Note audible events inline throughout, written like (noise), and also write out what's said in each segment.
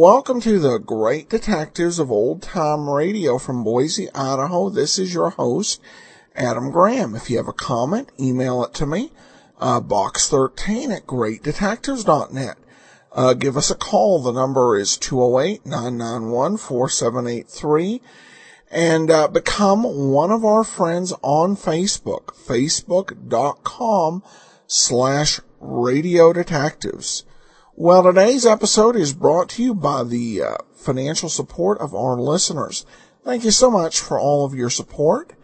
Welcome to the Great Detectives of Old Time Radio from Boise, Idaho. This is your host, Adam Graham. If you have a comment, email it to me, uh, box13 at greatdetectives.net. Uh, give us a call. The number is 208-991-4783 and uh, become one of our friends on Facebook, facebook.com slash radio detectives. Well, today's episode is brought to you by the uh, financial support of our listeners. Thank you so much for all of your support.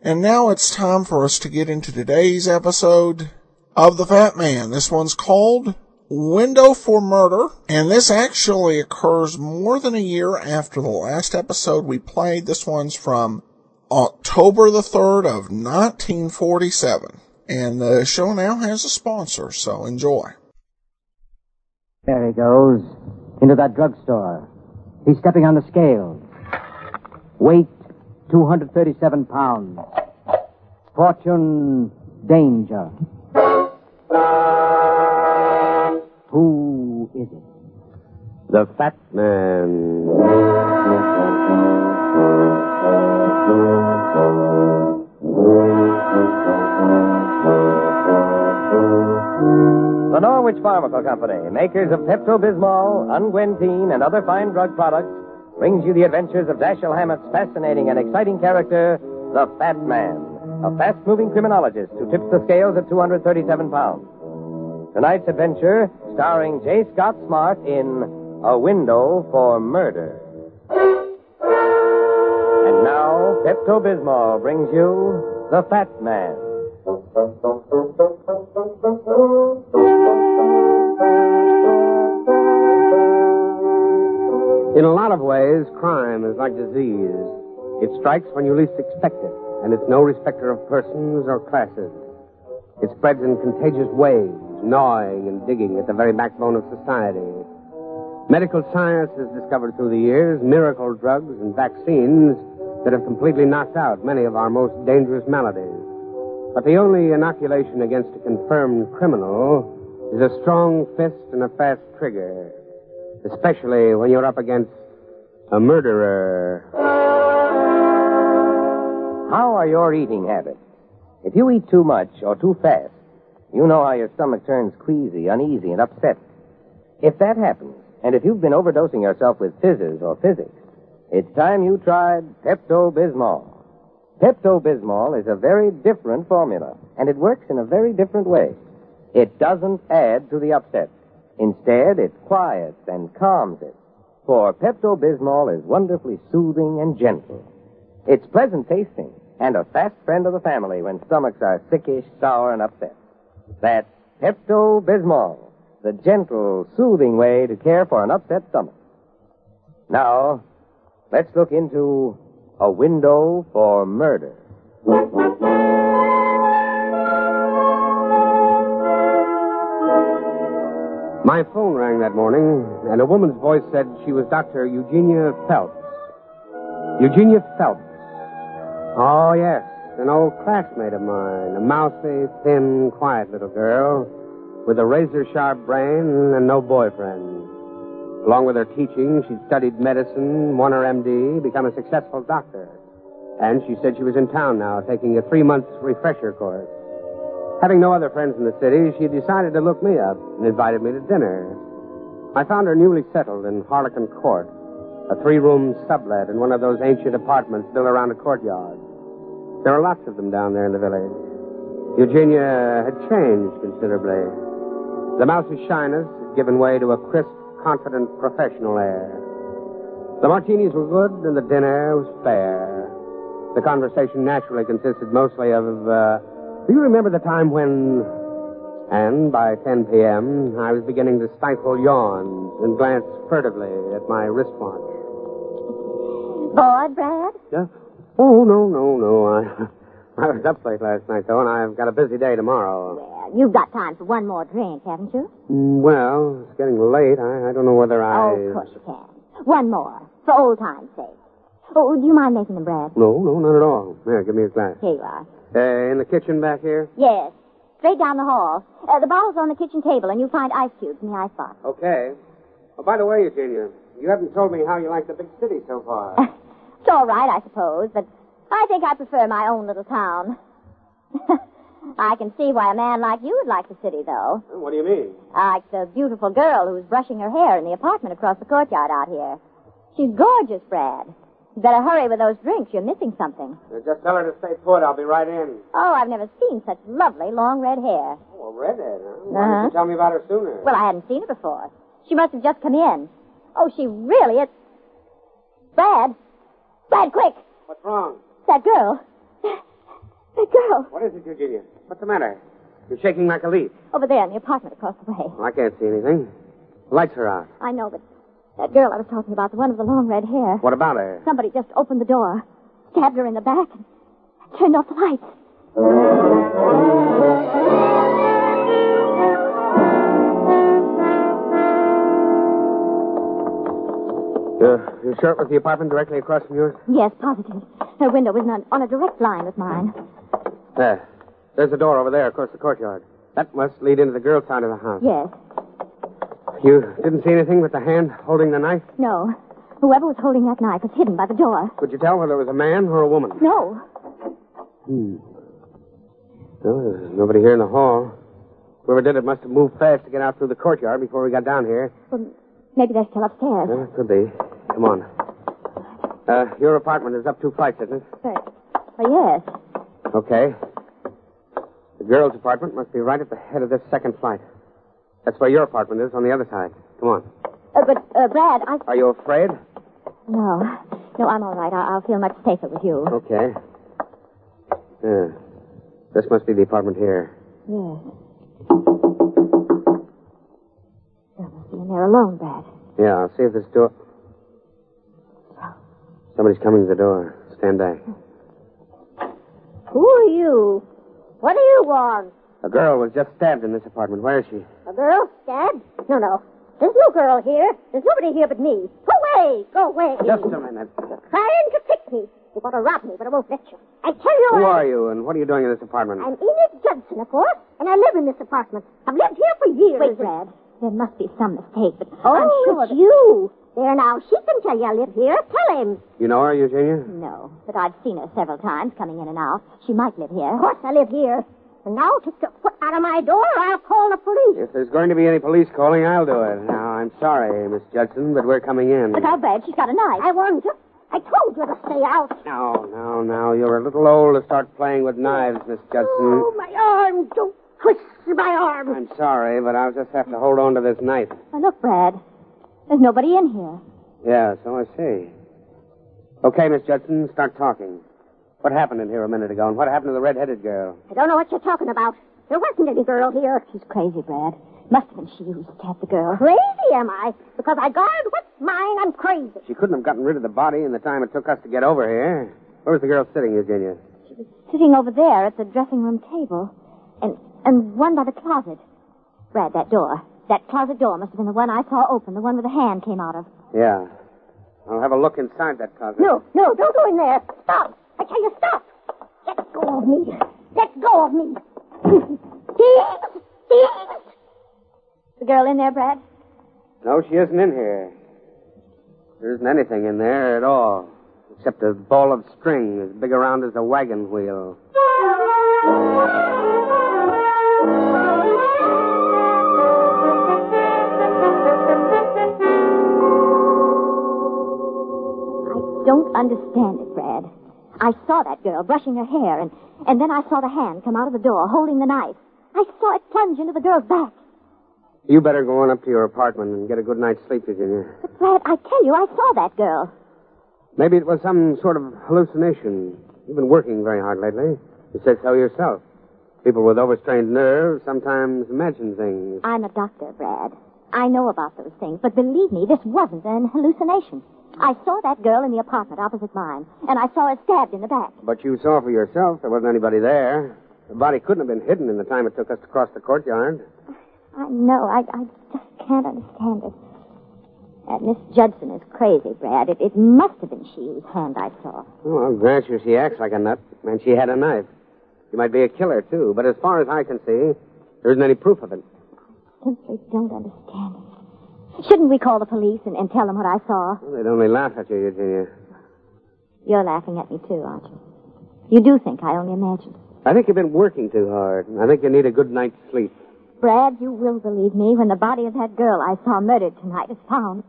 And now it's time for us to get into today's episode of The Fat Man. This one's called Window for Murder, and this actually occurs more than a year after the last episode we played. This one's from October the 3rd of 1947. And the show now has a sponsor, so enjoy. There he goes. Into that drugstore. He's stepping on the scales. Weight, 237 pounds. Fortune, danger. Who is it? The Fat Man. Norwich Pharmaceutical Company, makers of Pepto-Bismol, Unguentine, and other fine drug products, brings you the adventures of Dashiell Hammett's fascinating and exciting character, the Fat Man, a fast-moving criminologist who tips the scales at 237 pounds. Tonight's adventure, starring J. Scott Smart in A Window for Murder. And now, Pepto-Bismol brings you The Fat Man. In a lot of ways, crime is like disease. It strikes when you least expect it, and it's no respecter of persons or classes. It spreads in contagious waves, gnawing and digging at the very backbone of society. Medical science has discovered through the years miracle drugs and vaccines that have completely knocked out many of our most dangerous maladies. But the only inoculation against a confirmed criminal is a strong fist and a fast trigger, especially when you're up against a murderer. How are your eating habits? If you eat too much or too fast, you know how your stomach turns queasy, uneasy, and upset. If that happens, and if you've been overdosing yourself with fizzes or physics, it's time you tried Pepto-Bismol. Pepto-Bismol is a very different formula, and it works in a very different way. It doesn't add to the upset. Instead, it quiets and calms it. For Pepto-Bismol is wonderfully soothing and gentle. It's pleasant tasting and a fast friend of the family when stomachs are sickish, sour, and upset. That's Pepto-Bismol, the gentle, soothing way to care for an upset stomach. Now, let's look into a window for murder. My phone rang that morning, and a woman's voice said she was Dr. Eugenia Phelps. Eugenia Phelps. Oh, yes, an old classmate of mine. A mousy, thin, quiet little girl with a razor sharp brain and no boyfriend. Along with her teaching, she'd studied medicine, won her MD, become a successful doctor. And she said she was in town now, taking a three month refresher course. Having no other friends in the city, she decided to look me up and invited me to dinner. I found her newly settled in Harlequin Court, a three room sublet in one of those ancient apartments built around a courtyard. There are lots of them down there in the village. Eugenia had changed considerably. The mousy shyness had given way to a crisp, confident, professional air. The martinis were good and the dinner was fair. The conversation naturally consisted mostly of, uh, do you remember the time when. And by 10 p.m., I was beginning to stifle yawns and glance furtively at my wristwatch. Bored, Brad? Yeah? Oh, no, no, no. I, (laughs) I was up late last night, though, and I've got a busy day tomorrow. You've got time for one more drink, haven't you? Mm, Well, it's getting late. I, I don't know whether I. Oh, of course you can. One more, for old time's sake. Oh, do you mind making them, Brad? No, no, not at all. Here, give me a glass. Here you are. Uh, in the kitchen back here? Yes. Straight down the hall. Uh, the bottle's on the kitchen table, and you'll find ice cubes in the ice box. Okay. Oh, by the way, Eugenia, you haven't told me how you like the big city so far. (laughs) It's all right, I suppose, but I think I prefer my own little town. (laughs) I can see why a man like you would like the city, though. what do you mean? Like the beautiful girl who's brushing her hair in the apartment across the courtyard out here. She's gorgeous, Brad. You better hurry with those drinks. You're missing something. Uh, just tell her to stay put. I'll be right in. Oh, I've never seen such lovely long red hair. Oh, a redhead, huh? Why Uh-huh. didn't you tell me about her sooner? Well, I hadn't seen her before. She must have just come in. Oh, she really is. Brad! Brad, quick! What's wrong? That girl. Girl. What is it, Eugenia? What's the matter? You're shaking like a leaf. Over there in the apartment across the way. Well, I can't see anything. Lights are out. I know, but that girl I was talking about, the one with the long red hair. What about her? Somebody just opened the door, stabbed her in the back, and turned off the lights. Uh, your shirt was the apartment directly across from yours? Yes, positive. Her window was on, on a direct line with mine. There. There's a door over there across the courtyard. That must lead into the girl's side of the house. Yes. You didn't see anything but the hand holding the knife? No. Whoever was holding that knife was hidden by the door. Could you tell whether it was a man or a woman? No. Hmm. Well, there's nobody here in the hall. Whoever did it must have moved fast to get out through the courtyard before we got down here. Well, maybe they're still upstairs. Well, it could be. Come on. Uh, your apartment is up two flights, isn't it? Yes. Okay. The girl's apartment must be right at the head of this second flight. That's where your apartment is on the other side. Come on. Uh, but, uh, Brad, I... Are you afraid? No. No, I'm all right. I- I'll feel much safer with you. Okay. Yeah. This must be the apartment here. Yes. Girl must be in there alone, Brad. Yeah, I'll see if this door. Somebody's coming to the door. Stand back. Who are you? What do you want? A girl was just stabbed in this apartment. Where is she? A girl stabbed? No, no. There's no girl here. There's nobody here but me. Go away! Go away! Just a minute. Trying to trick me. You want to rob me, but I won't let you. I tell you Who I- are you, and what are you doing in this apartment? I'm Enid Judson, of course, and I live in this apartment. I've lived here for years. Wait, Brad. There must be some mistake, but Oh, I'm sure it's that... you. There now, she can tell you I live here. Tell him. You know her, Eugenia? No, but I've seen her several times coming in and out. She might live here. Of course I live here. And now take your foot out of my door or I'll call the police. If there's going to be any police calling, I'll do it. Now, I'm sorry, Miss Judson, but we're coming in. Look out, Brad. She's got a knife. I warned you. I told you to stay out. No, no, no. You're a little old to start playing with knives, Miss Judson. Oh, my arm. Don't twist my arm. I'm sorry, but I'll just have to hold on to this knife. Now, look, Brad. There's nobody in here. Yeah, so I see. Okay, Miss Judson, start talking. What happened in here a minute ago, and what happened to the red-headed girl? I don't know what you're talking about. There wasn't any girl here. She's crazy, Brad. Must have been she who stabbed the girl. Crazy, am I? Because I guard what's mine, I'm crazy. She couldn't have gotten rid of the body in the time it took us to get over here. Where was the girl sitting, Eugenia? She was sitting over there at the dressing room table. And and one by the closet. Brad, that door. That closet door must have been the one I saw open, the one where the hand came out of. Yeah. I'll have a look inside that closet. No, no, don't go in there. Stop. I tell you, stop. Let go of me. Let go of me. (laughs) Thieves! Thieves! The girl in there, Brad? No, she isn't in here. There isn't anything in there at all, except a ball of string as big around as a wagon wheel. Don't understand it, Brad. I saw that girl brushing her hair, and, and then I saw the hand come out of the door holding the knife. I saw it plunge into the girl's back. You better go on up to your apartment and get a good night's sleep, Eugenia. But, Brad, I tell you, I saw that girl. Maybe it was some sort of hallucination. You've been working very hard lately. You said so yourself. People with overstrained nerves sometimes imagine things. I'm a doctor, Brad. I know about those things, but believe me, this wasn't an hallucination. I saw that girl in the apartment opposite mine, and I saw her stabbed in the back. But you saw for yourself there wasn't anybody there. The body couldn't have been hidden in the time it took us to cross the courtyard. I know. I, I just can't understand it. That Miss Judson is crazy, Brad. It, it must have been she whose hand I saw. Oh, I'll grant you she acts like a nut, and she had a knife. She might be a killer, too, but as far as I can see, there isn't any proof of it. I simply don't understand it. Shouldn't we call the police and, and tell them what I saw? Well, they'd only laugh at you, Eugenia. You're laughing at me, too, aren't you? You do think I only imagined. I think you've been working too hard. I think you need a good night's sleep. Brad, you will believe me when the body of that girl I saw murdered tonight is found.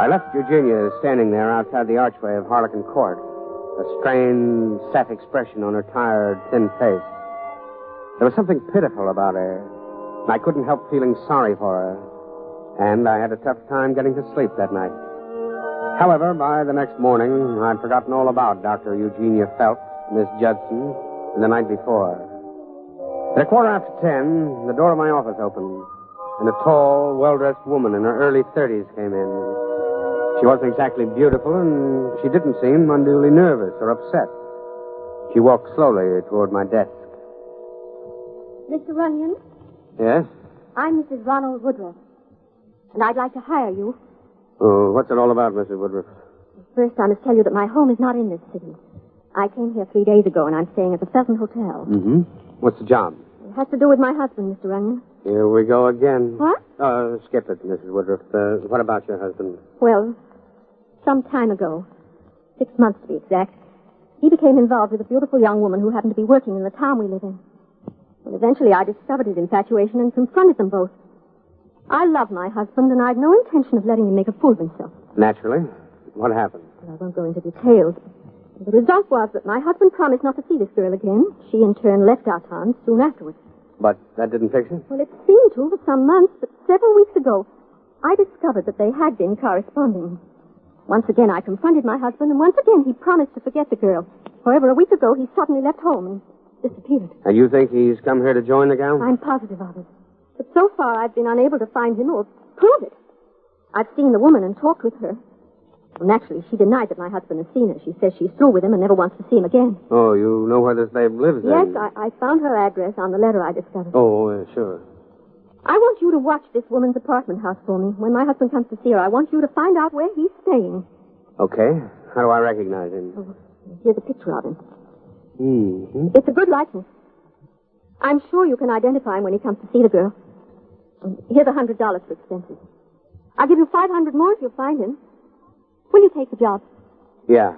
I left Eugenia standing there outside the archway of Harlequin Court, a strained, set expression on her tired, thin face. There was something pitiful about her. And I couldn't help feeling sorry for her. And I had a tough time getting to sleep that night. However, by the next morning, I'd forgotten all about Dr. Eugenia Phelps, Miss Judson, and the night before. At a quarter after ten, the door of my office opened, and a tall, well-dressed woman in her early thirties came in. She wasn't exactly beautiful, and she didn't seem unduly nervous or upset. She walked slowly toward my desk. Mr. Runyon, Yes? I'm Mrs. Ronald Woodruff, and I'd like to hire you. Oh, what's it all about, Mrs. Woodruff? First, I must tell you that my home is not in this city. I came here three days ago, and I'm staying at the Felton Hotel. Mm-hmm. What's the job? It has to do with my husband, Mr. Runyon. Here we go again. What? Uh, skip it, Mrs. Woodruff. Uh, what about your husband? Well, some time ago, six months to be exact, he became involved with a beautiful young woman who happened to be working in the town we live in. Well, eventually I discovered his infatuation and confronted them both. I love my husband, and I'd no intention of letting him make a fool of himself. Naturally. What happened? Well, I won't go into details. The result was that my husband promised not to see this girl again. She, in turn, left our town soon afterwards. But that didn't fix it? Well, it seemed to for some months, but several weeks ago, I discovered that they had been corresponding. Once again, I confronted my husband, and once again, he promised to forget the girl. However, a week ago, he suddenly left home and disappeared. And you think he's come here to join the gang? I'm positive of it. But so far, I've been unable to find him or prove it. I've seen the woman and talked with her. Well, naturally, she denied that my husband has seen her. She says she's through with him and never wants to see him again. Oh, you know where this babe lives, Yes. I, I found her address on the letter I discovered. Oh, uh, sure. I want you to watch this woman's apartment house for me. When my husband comes to see her, I want you to find out where he's staying. Okay. How do I recognize him? Oh, here's a picture of him. Mm-hmm. It's a good likeness. I'm sure you can identify him when he comes to see the girl. Here's a hundred dollars for expenses. I'll give you five hundred more if you'll find him. Will you take the job? Yeah.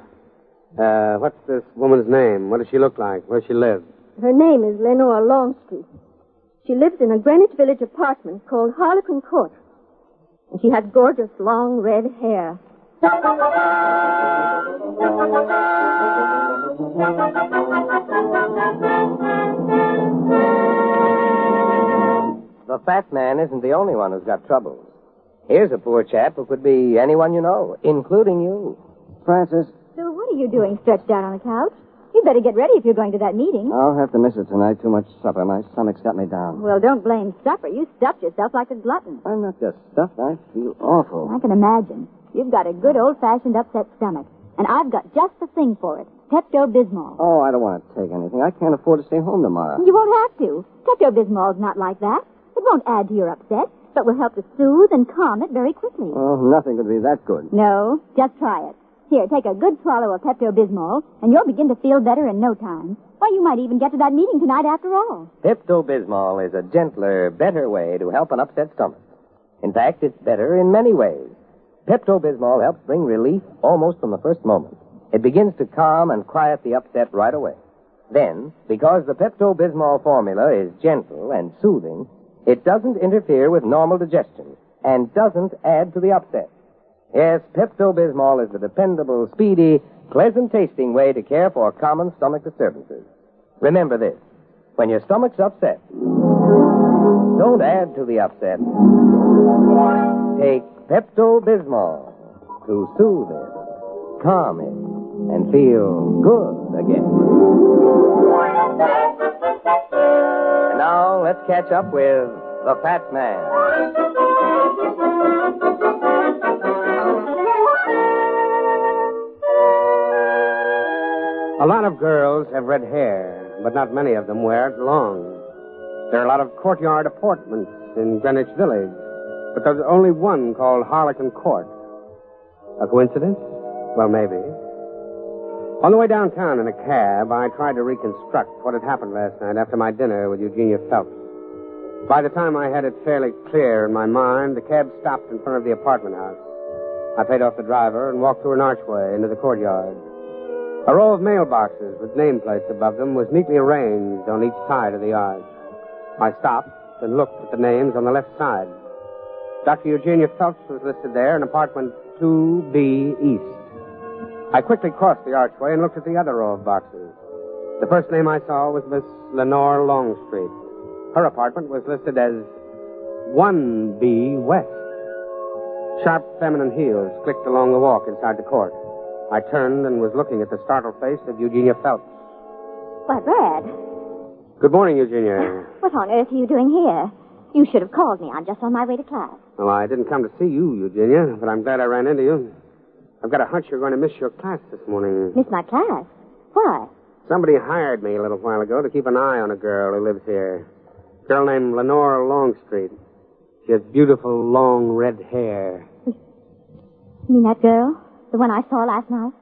Uh, what's this woman's name? What does she look like? Where does she live? Her name is Lenore Longstreet. She lives in a Greenwich Village apartment called Harlequin Court. And she has gorgeous long red hair. The fat man isn't the only one who's got troubles. Here's a poor chap who could be anyone you know, including you. Francis, So what are you doing stretched out on the couch? You'd better get ready if you're going to that meeting. I'll have to miss it tonight. Too much supper. My stomach's got me down. Well, don't blame supper. You stuffed yourself like a glutton. I'm not just stuffed. I feel awful. I can imagine. You've got a good old-fashioned upset stomach. And I've got just the thing for it. Pepto-Bismol. Oh, I don't want to take anything. I can't afford to stay home tomorrow. You won't have to. Pepto-Bismol's not like that. It won't add to your upset, but will help to soothe and calm it very quickly. Oh, nothing could be that good. No, just try it. Here, take a good swallow of Pepto-Bismol, and you'll begin to feel better in no time. Why, you might even get to that meeting tonight after all. Pepto-Bismol is a gentler, better way to help an upset stomach. In fact, it's better in many ways. Pepto-Bismol helps bring relief almost from the first moment. It begins to calm and quiet the upset right away. Then, because the Pepto-Bismol formula is gentle and soothing, it doesn't interfere with normal digestion and doesn't add to the upset. Yes, Pepto-Bismol is the dependable, speedy, pleasant-tasting way to care for common stomach disturbances. Remember this. When your stomach's upset, don't add to the upset. Take Pepto-Bismol to soothe it, calm it, and feel good again. And now let's catch up with The Fat Man. A lot of girls have red hair, but not many of them wear it long. There are a lot of courtyard apartments in Greenwich Village, but there's only one called Harlequin Court. A coincidence? Well, maybe. On the way downtown in a cab, I tried to reconstruct what had happened last night after my dinner with Eugenia Phelps. By the time I had it fairly clear in my mind, the cab stopped in front of the apartment house. I paid off the driver and walked through an archway into the courtyard. A row of mailboxes with nameplates above them was neatly arranged on each side of the arch. I stopped and looked at the names on the left side. Dr. Eugenia Phelps was listed there in apartment 2B East. I quickly crossed the archway and looked at the other row of boxes. The first name I saw was Miss Lenore Longstreet. Her apartment was listed as 1B West. Sharp feminine heels clicked along the walk inside the court. I turned and was looking at the startled face of Eugenia Phelps. Why, Brad, Good morning, Eugenia. (laughs) what on earth are you doing here? You should have called me. I'm just on my way to class. Well, I didn't come to see you, Eugenia, but I'm glad I ran into you. I've got a hunch you're going to miss your class this morning. Miss my class. Why? Somebody hired me a little while ago to keep an eye on a girl who lives here. A girl named Lenora Longstreet. She has beautiful, long red hair. You mean that girl? The one I saw last night?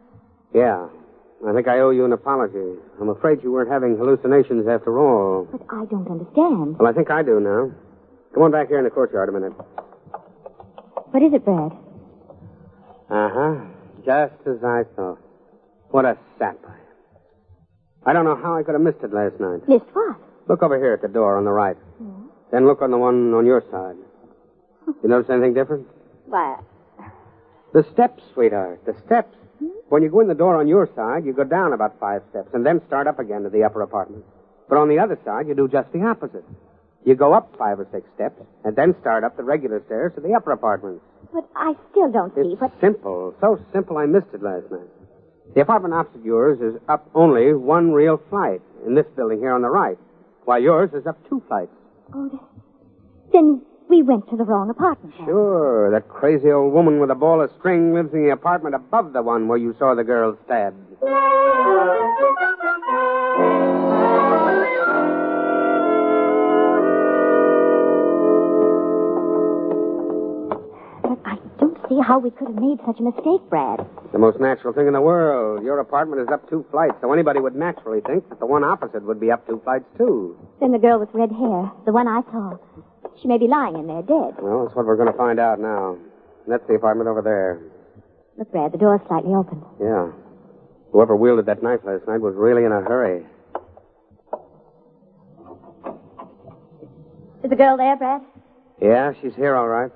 Yeah. I think I owe you an apology. I'm afraid you weren't having hallucinations after all. But I don't understand. Well, I think I do now. Come on back here in the courtyard a minute. What is it, Brad? Uh huh. Just as I thought. What a sap. I don't know how I could have missed it last night. Missed what? Look over here at the door on the right. Then look on the one on your side. You notice anything different? Why, The steps, sweetheart. The steps. When you go in the door on your side, you go down about five steps and then start up again to the upper apartment. But on the other side, you do just the opposite. You go up five or six steps and then start up the regular stairs to the upper apartments. but I still don't see It's what. simple. So simple I missed it last night. The apartment opposite yours is up only one real flight in this building here on the right, while yours is up two flights. Oh, th- then we went to the wrong apartment. then. Sure, that crazy old woman with a ball of string lives in the apartment above the one where you saw the girl stabbed. But I don't see how we could have made such a mistake, Brad. The most natural thing in the world. Your apartment is up two flights, so anybody would naturally think that the one opposite would be up two flights, too. Then the girl with red hair, the one I saw, she may be lying in there dead. Well, that's what we're going to find out now. That's the apartment over there. Look, Brad, the door's slightly open. Yeah. Whoever wielded that knife last night was really in a hurry. Is the girl there, Brad? Yeah, she's here, all right.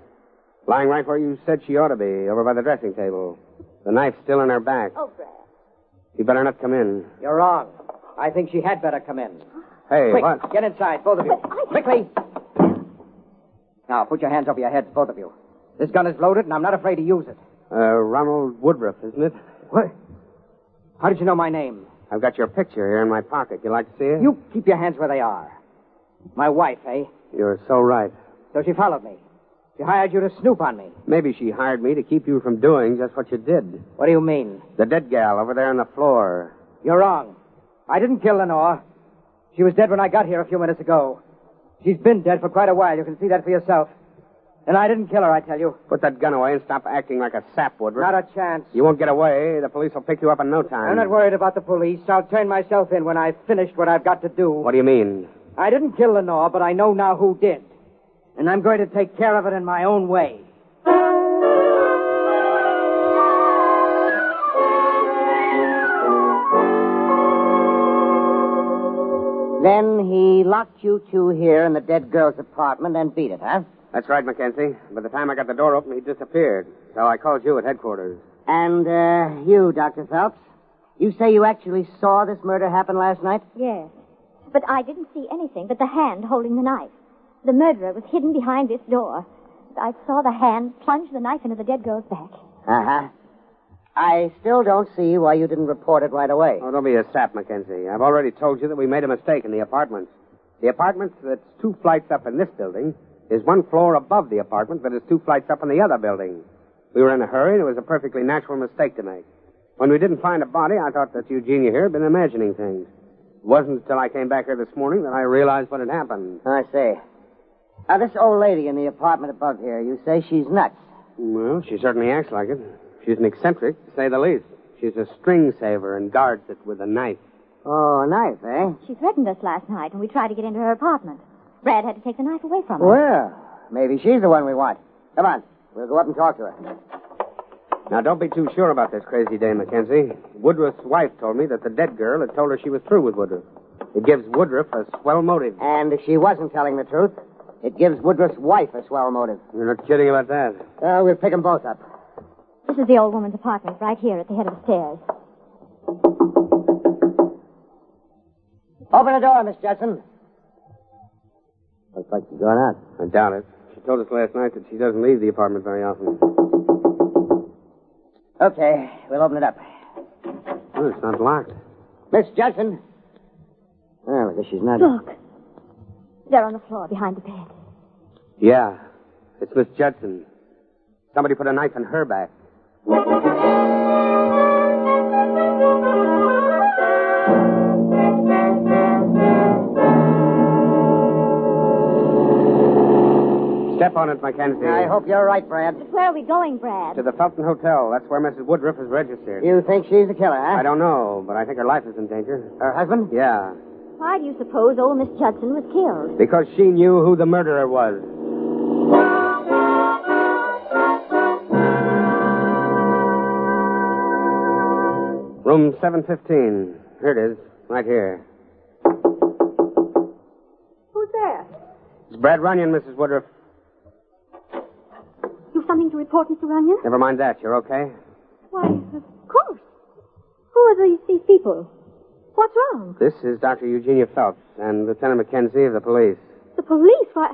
Lying right where you said she ought to be, over by the dressing table. The knife's still in her back. Oh, Brad. You better not come in. You're wrong. I think she had better come in. Ah. Hey, Quick, what? get inside, both of you. But I- Quickly. Now, put your hands over your heads, both of you. This gun is loaded, and I'm not afraid to use it. Uh, Ronald Woodruff, isn't it? What? How did you know my name? I've got your picture here in my pocket. You like to see it? You keep your hands where they are. My wife, eh? You're so right. So she followed me. She hired you to snoop on me. Maybe she hired me to keep you from doing just what you did. What do you mean? The dead gal over there on the floor. You're wrong. I didn't kill Lenore. She was dead when I got here a few minutes ago. She's been dead for quite a while. You can see that for yourself. And I didn't kill her, I tell you. Put that gun away and stop acting like a sap, Woodruff. Not a chance. You won't get away. The police will pick you up in no time. I'm not worried about the police. I'll turn myself in when I've finished what I've got to do. What do you mean? I didn't kill Lenore, but I know now who did. And I'm going to take care of it in my own way. Then he locked you two here in the dead girl's apartment and beat it, huh? That's right, Mackenzie. By the time I got the door open, he disappeared. So I called you at headquarters. And, uh, you, Dr. Phelps, you say you actually saw this murder happen last night? Yes. But I didn't see anything but the hand holding the knife. The murderer was hidden behind this door. I saw the hand plunge the knife into the dead girl's back. Uh huh. I still don't see why you didn't report it right away. Oh, don't be a sap, Mackenzie. I've already told you that we made a mistake in the apartments. The apartment that's two flights up in this building There's one floor above the apartment, that is two flights up in the other building. We were in a hurry, and it was a perfectly natural mistake to make. When we didn't find a body, I thought that Eugenia here had been imagining things. It wasn't until I came back here this morning that I realized what had happened. I see. Now, this old lady in the apartment above here, you say she's nuts. Well, she certainly acts like it. She's an eccentric, to say the least. She's a string saver and guards it with a knife. Oh, a knife, eh? She threatened us last night when we tried to get into her apartment. Brad had to take the knife away from her. Well, maybe she's the one we want. Come on. We'll go up and talk to her. Now, don't be too sure about this crazy dame, Mackenzie. Woodruff's wife told me that the dead girl had told her she was through with Woodruff. It gives Woodruff a swell motive. And if she wasn't telling the truth, it gives Woodruff's wife a swell motive. You're not kidding about that. Uh, we'll pick them both up. This is the old woman's apartment, right here at the head of the stairs. Open the door, Miss Judson. Looks like she's gone out. I doubt it. She told us last night that she doesn't leave the apartment very often. Okay, we'll open it up. Oh, it's not locked. Miss Judson. Well, I guess she's not. Look. There on the floor behind the bed. Yeah, it's Miss Judson. Somebody put a knife in her back. Step on it, Mackenzie. I hope you're right, Brad. But where are we going, Brad? To the Felton Hotel. That's where Mrs. Woodruff is registered. You think she's the killer, huh? I don't know, but I think her life is in danger. Her husband? Yeah, Why do you suppose old Miss Judson was killed? because she knew who the murderer was. Room 715. Here it is, right here. Who's there? It's Brad Runyon, Mrs. Woodruff. You've something to report, Mr. Runyon? Never mind that. You're okay? Why, of course. Who are these, these people? What's wrong? This is Dr. Eugenia Phelps and Lieutenant McKenzie of the police. The police? Why,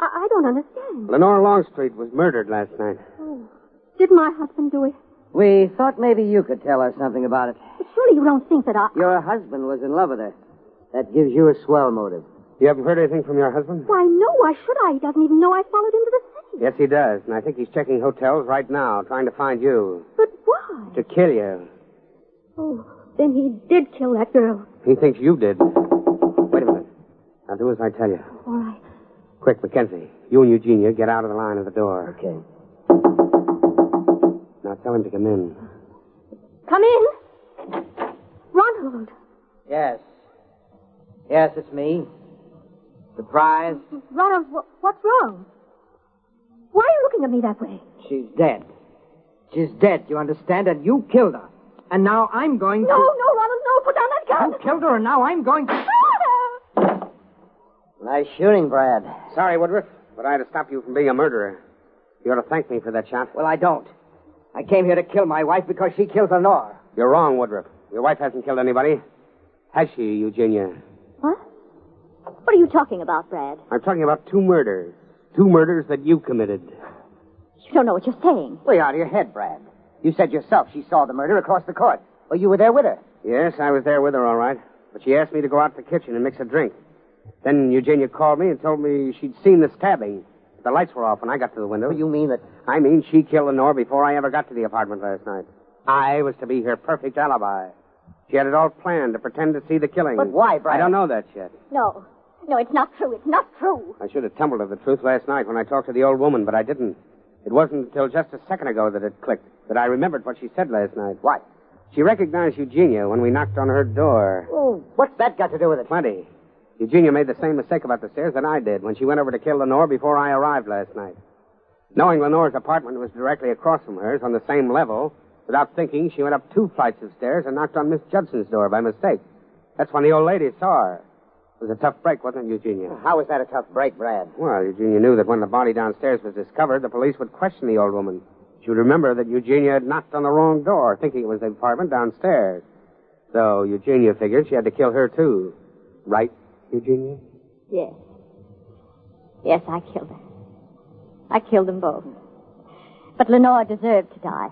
I, I don't understand. Lenore Longstreet was murdered last night. Oh. Did my husband do it? We thought maybe you could tell us something about it. But surely you don't think that I... Your husband was in love with her. That gives you a swell motive. You haven't heard anything from your husband? Why, no, why should I? He doesn't even know I followed him to the city. Yes, he does. And I think he's checking hotels right now, trying to find you. But why? To kill you. Oh, then he did kill that girl. He thinks you did. Wait a minute. Now do as I tell you. All right. Quick, Mackenzie. You and Eugenia get out of the line of the door. Okay. Now tell him to come in. Come in. Ronald. Yes. Yes, it's me. Surprise? Ronald, wh- what's wrong? Why are you looking at me that way? She's dead. She's dead, you understand? And you killed her. And now I'm going to. No, to. no, Ronald, no. Put down that gun. You killed her, and now I'm going to. Nice shooting, Brad. Sorry, Woodruff, but I had to stop you from being a murderer. You ought to thank me for that shot. Well, I don't. I came here to kill my wife because she killed Lenore. You're wrong, Woodruff. Your wife hasn't killed anybody. Has she, Eugenia? What? What are you talking about, Brad? I'm talking about two murders. Two murders that you committed. You don't know what you're saying. Well, you're out of your head, Brad. You said yourself she saw the murder across the court. Well, you were there with her. Yes, I was there with her, all right. But she asked me to go out to the kitchen and mix a drink. Then Eugenia called me and told me she'd seen the stabbing. The lights were off when I got to the window. Well, you mean that... I mean, she killed Lenore before I ever got to the apartment last night. I was to be her perfect alibi. She had it all planned to pretend to see the killing. But why, Brad? I don't know that yet. No. No, it's not true. It's not true. I should have tumbled to the truth last night when I talked to the old woman, but I didn't. It wasn't until just a second ago that it clicked, that I remembered what she said last night. What? She recognized Eugenia when we knocked on her door. Oh, what's that got to do with it? Plenty. Eugenia made the same mistake about the stairs that I did when she went over to kill Lenore before I arrived last night. Knowing Lenore's apartment was directly across from hers on the same level, without thinking, she went up two flights of stairs and knocked on Miss Judson's door by mistake. That's when the old lady saw her. It was a tough break, wasn't it, Eugenia? How was that a tough break, Brad? Well, Eugenia knew that when the body downstairs was discovered, the police would question the old woman. She would remember that Eugenia had knocked on the wrong door, thinking it was the apartment downstairs. So Eugenia figured she had to kill her, too. Right, Eugenia? Yes. Yes, I killed her. I killed them both. But Lenore deserved to die.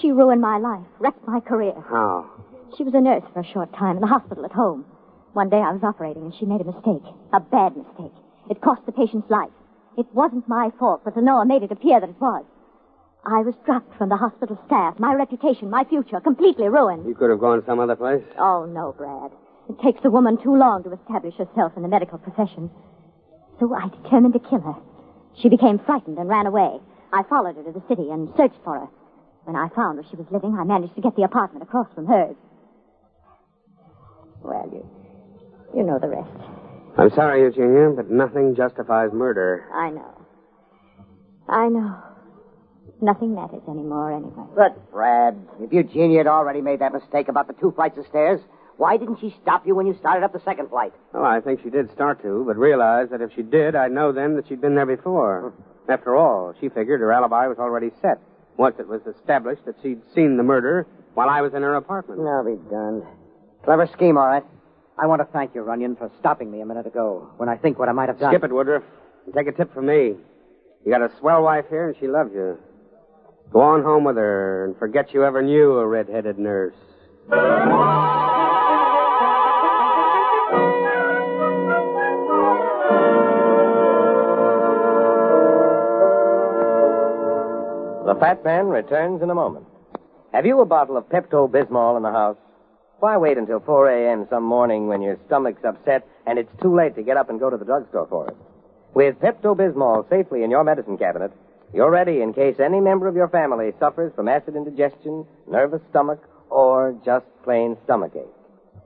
She ruined my life, wrecked my career. How? She was a nurse for a short time in the hospital at home. One day I was operating and she made a mistake. A bad mistake. It cost the patient's life. It wasn't my fault, but Lenore made it appear that it was. I was dropped from the hospital staff, my reputation, my future, completely ruined. You could have gone some other place. Oh, no, Brad. It takes a woman too long to establish herself in the medical profession. So I determined to kill her. She became frightened and ran away. I followed her to the city and searched for her. When I found where she was living, I managed to get the apartment across from hers. Well, you, you know the rest. I'm sorry, Eugenia, but nothing justifies murder. I know. I know. Nothing matters anymore anyway. But, Brad, if Eugenia had already made that mistake about the two flights of stairs, why didn't she stop you when you started up the second flight? Well, I think she did start to, but realized that if she did, I'd know then that she'd been there before. Hmm. After all, she figured her alibi was already set. Once it was established that she'd seen the murder while I was in her apartment. I'll be done. Clever scheme, all right. I want to thank you, Runyon, for stopping me a minute ago when I think what I might have done. Skip it, Woodruff. And take a tip from me. You got a swell wife here, and she loves you. Go on home with her and forget you ever knew a red-headed nurse. Fat Man returns in a moment. Have you a bottle of Pepto Bismol in the house? Why wait until 4 a.m. some morning when your stomach's upset and it's too late to get up and go to the drugstore for it? With Pepto Bismol safely in your medicine cabinet, you're ready in case any member of your family suffers from acid indigestion, nervous stomach, or just plain stomachache.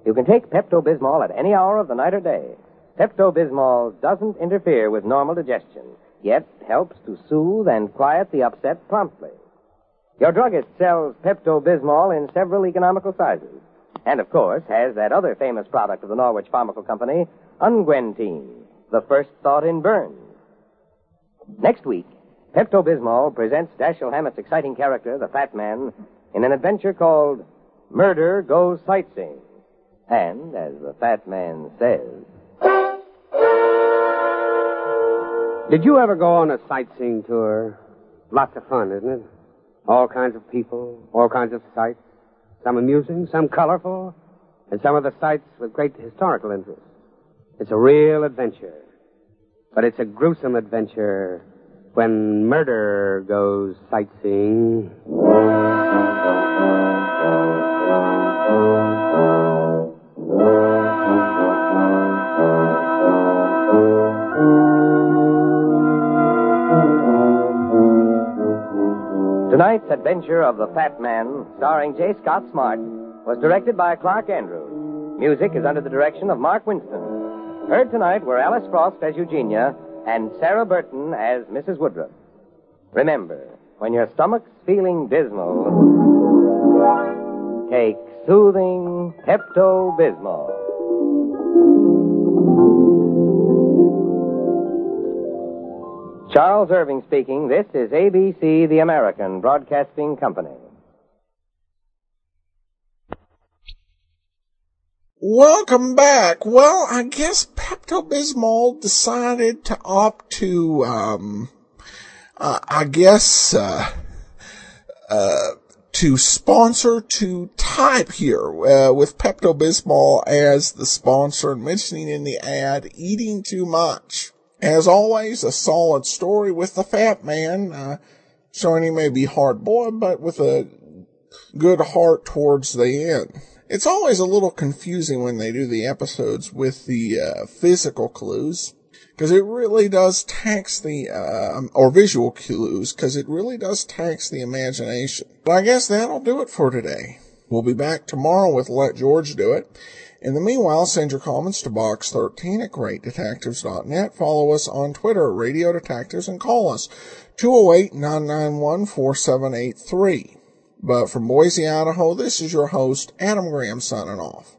You can take Pepto Bismol at any hour of the night or day. Pepto Bismol doesn't interfere with normal digestion, yet helps to soothe and quiet the upset promptly. Your druggist sells Pepto Bismol in several economical sizes, and of course has that other famous product of the Norwich Pharmaceutical Company, Unguentine, the first thought in burns. Next week, Pepto Bismol presents Dashiell Hammett's exciting character, the Fat Man, in an adventure called Murder Goes Sightseeing. And, as the Fat Man says, Did you ever go on a sightseeing tour? Lots of fun, isn't it? All kinds of people, all kinds of sights. Some amusing, some colorful, and some of the sights with great historical interest. It's a real adventure. But it's a gruesome adventure when murder goes sightseeing. Adventure of the Fat Man, starring J. Scott Smart, was directed by Clark Andrews. Music is under the direction of Mark Winston. Heard tonight were Alice Frost as Eugenia and Sarah Burton as Mrs. Woodruff. Remember, when your stomach's feeling dismal, take soothing Pepto Bismol. Charles Irving speaking. This is ABC, the American Broadcasting Company. Welcome back. Well, I guess Pepto Bismol decided to opt to, um, uh, I guess, uh, uh, to sponsor to type here uh, with Pepto Bismol as the sponsor and mentioning in the ad eating too much. As always, a solid story with the fat man, uh, he may be hard boiled, but with a good heart towards the end. It's always a little confusing when they do the episodes with the uh, physical clues because it really does tax the uh, or visual clues because it really does tax the imagination. But I guess that'll do it for today. We'll be back tomorrow with Let George Do It. In the meanwhile, send your comments to box13 at greatdetectives.net. Follow us on Twitter at Radio Detectives and call us 208-991-4783. But from Boise, Idaho, this is your host, Adam Graham, signing off.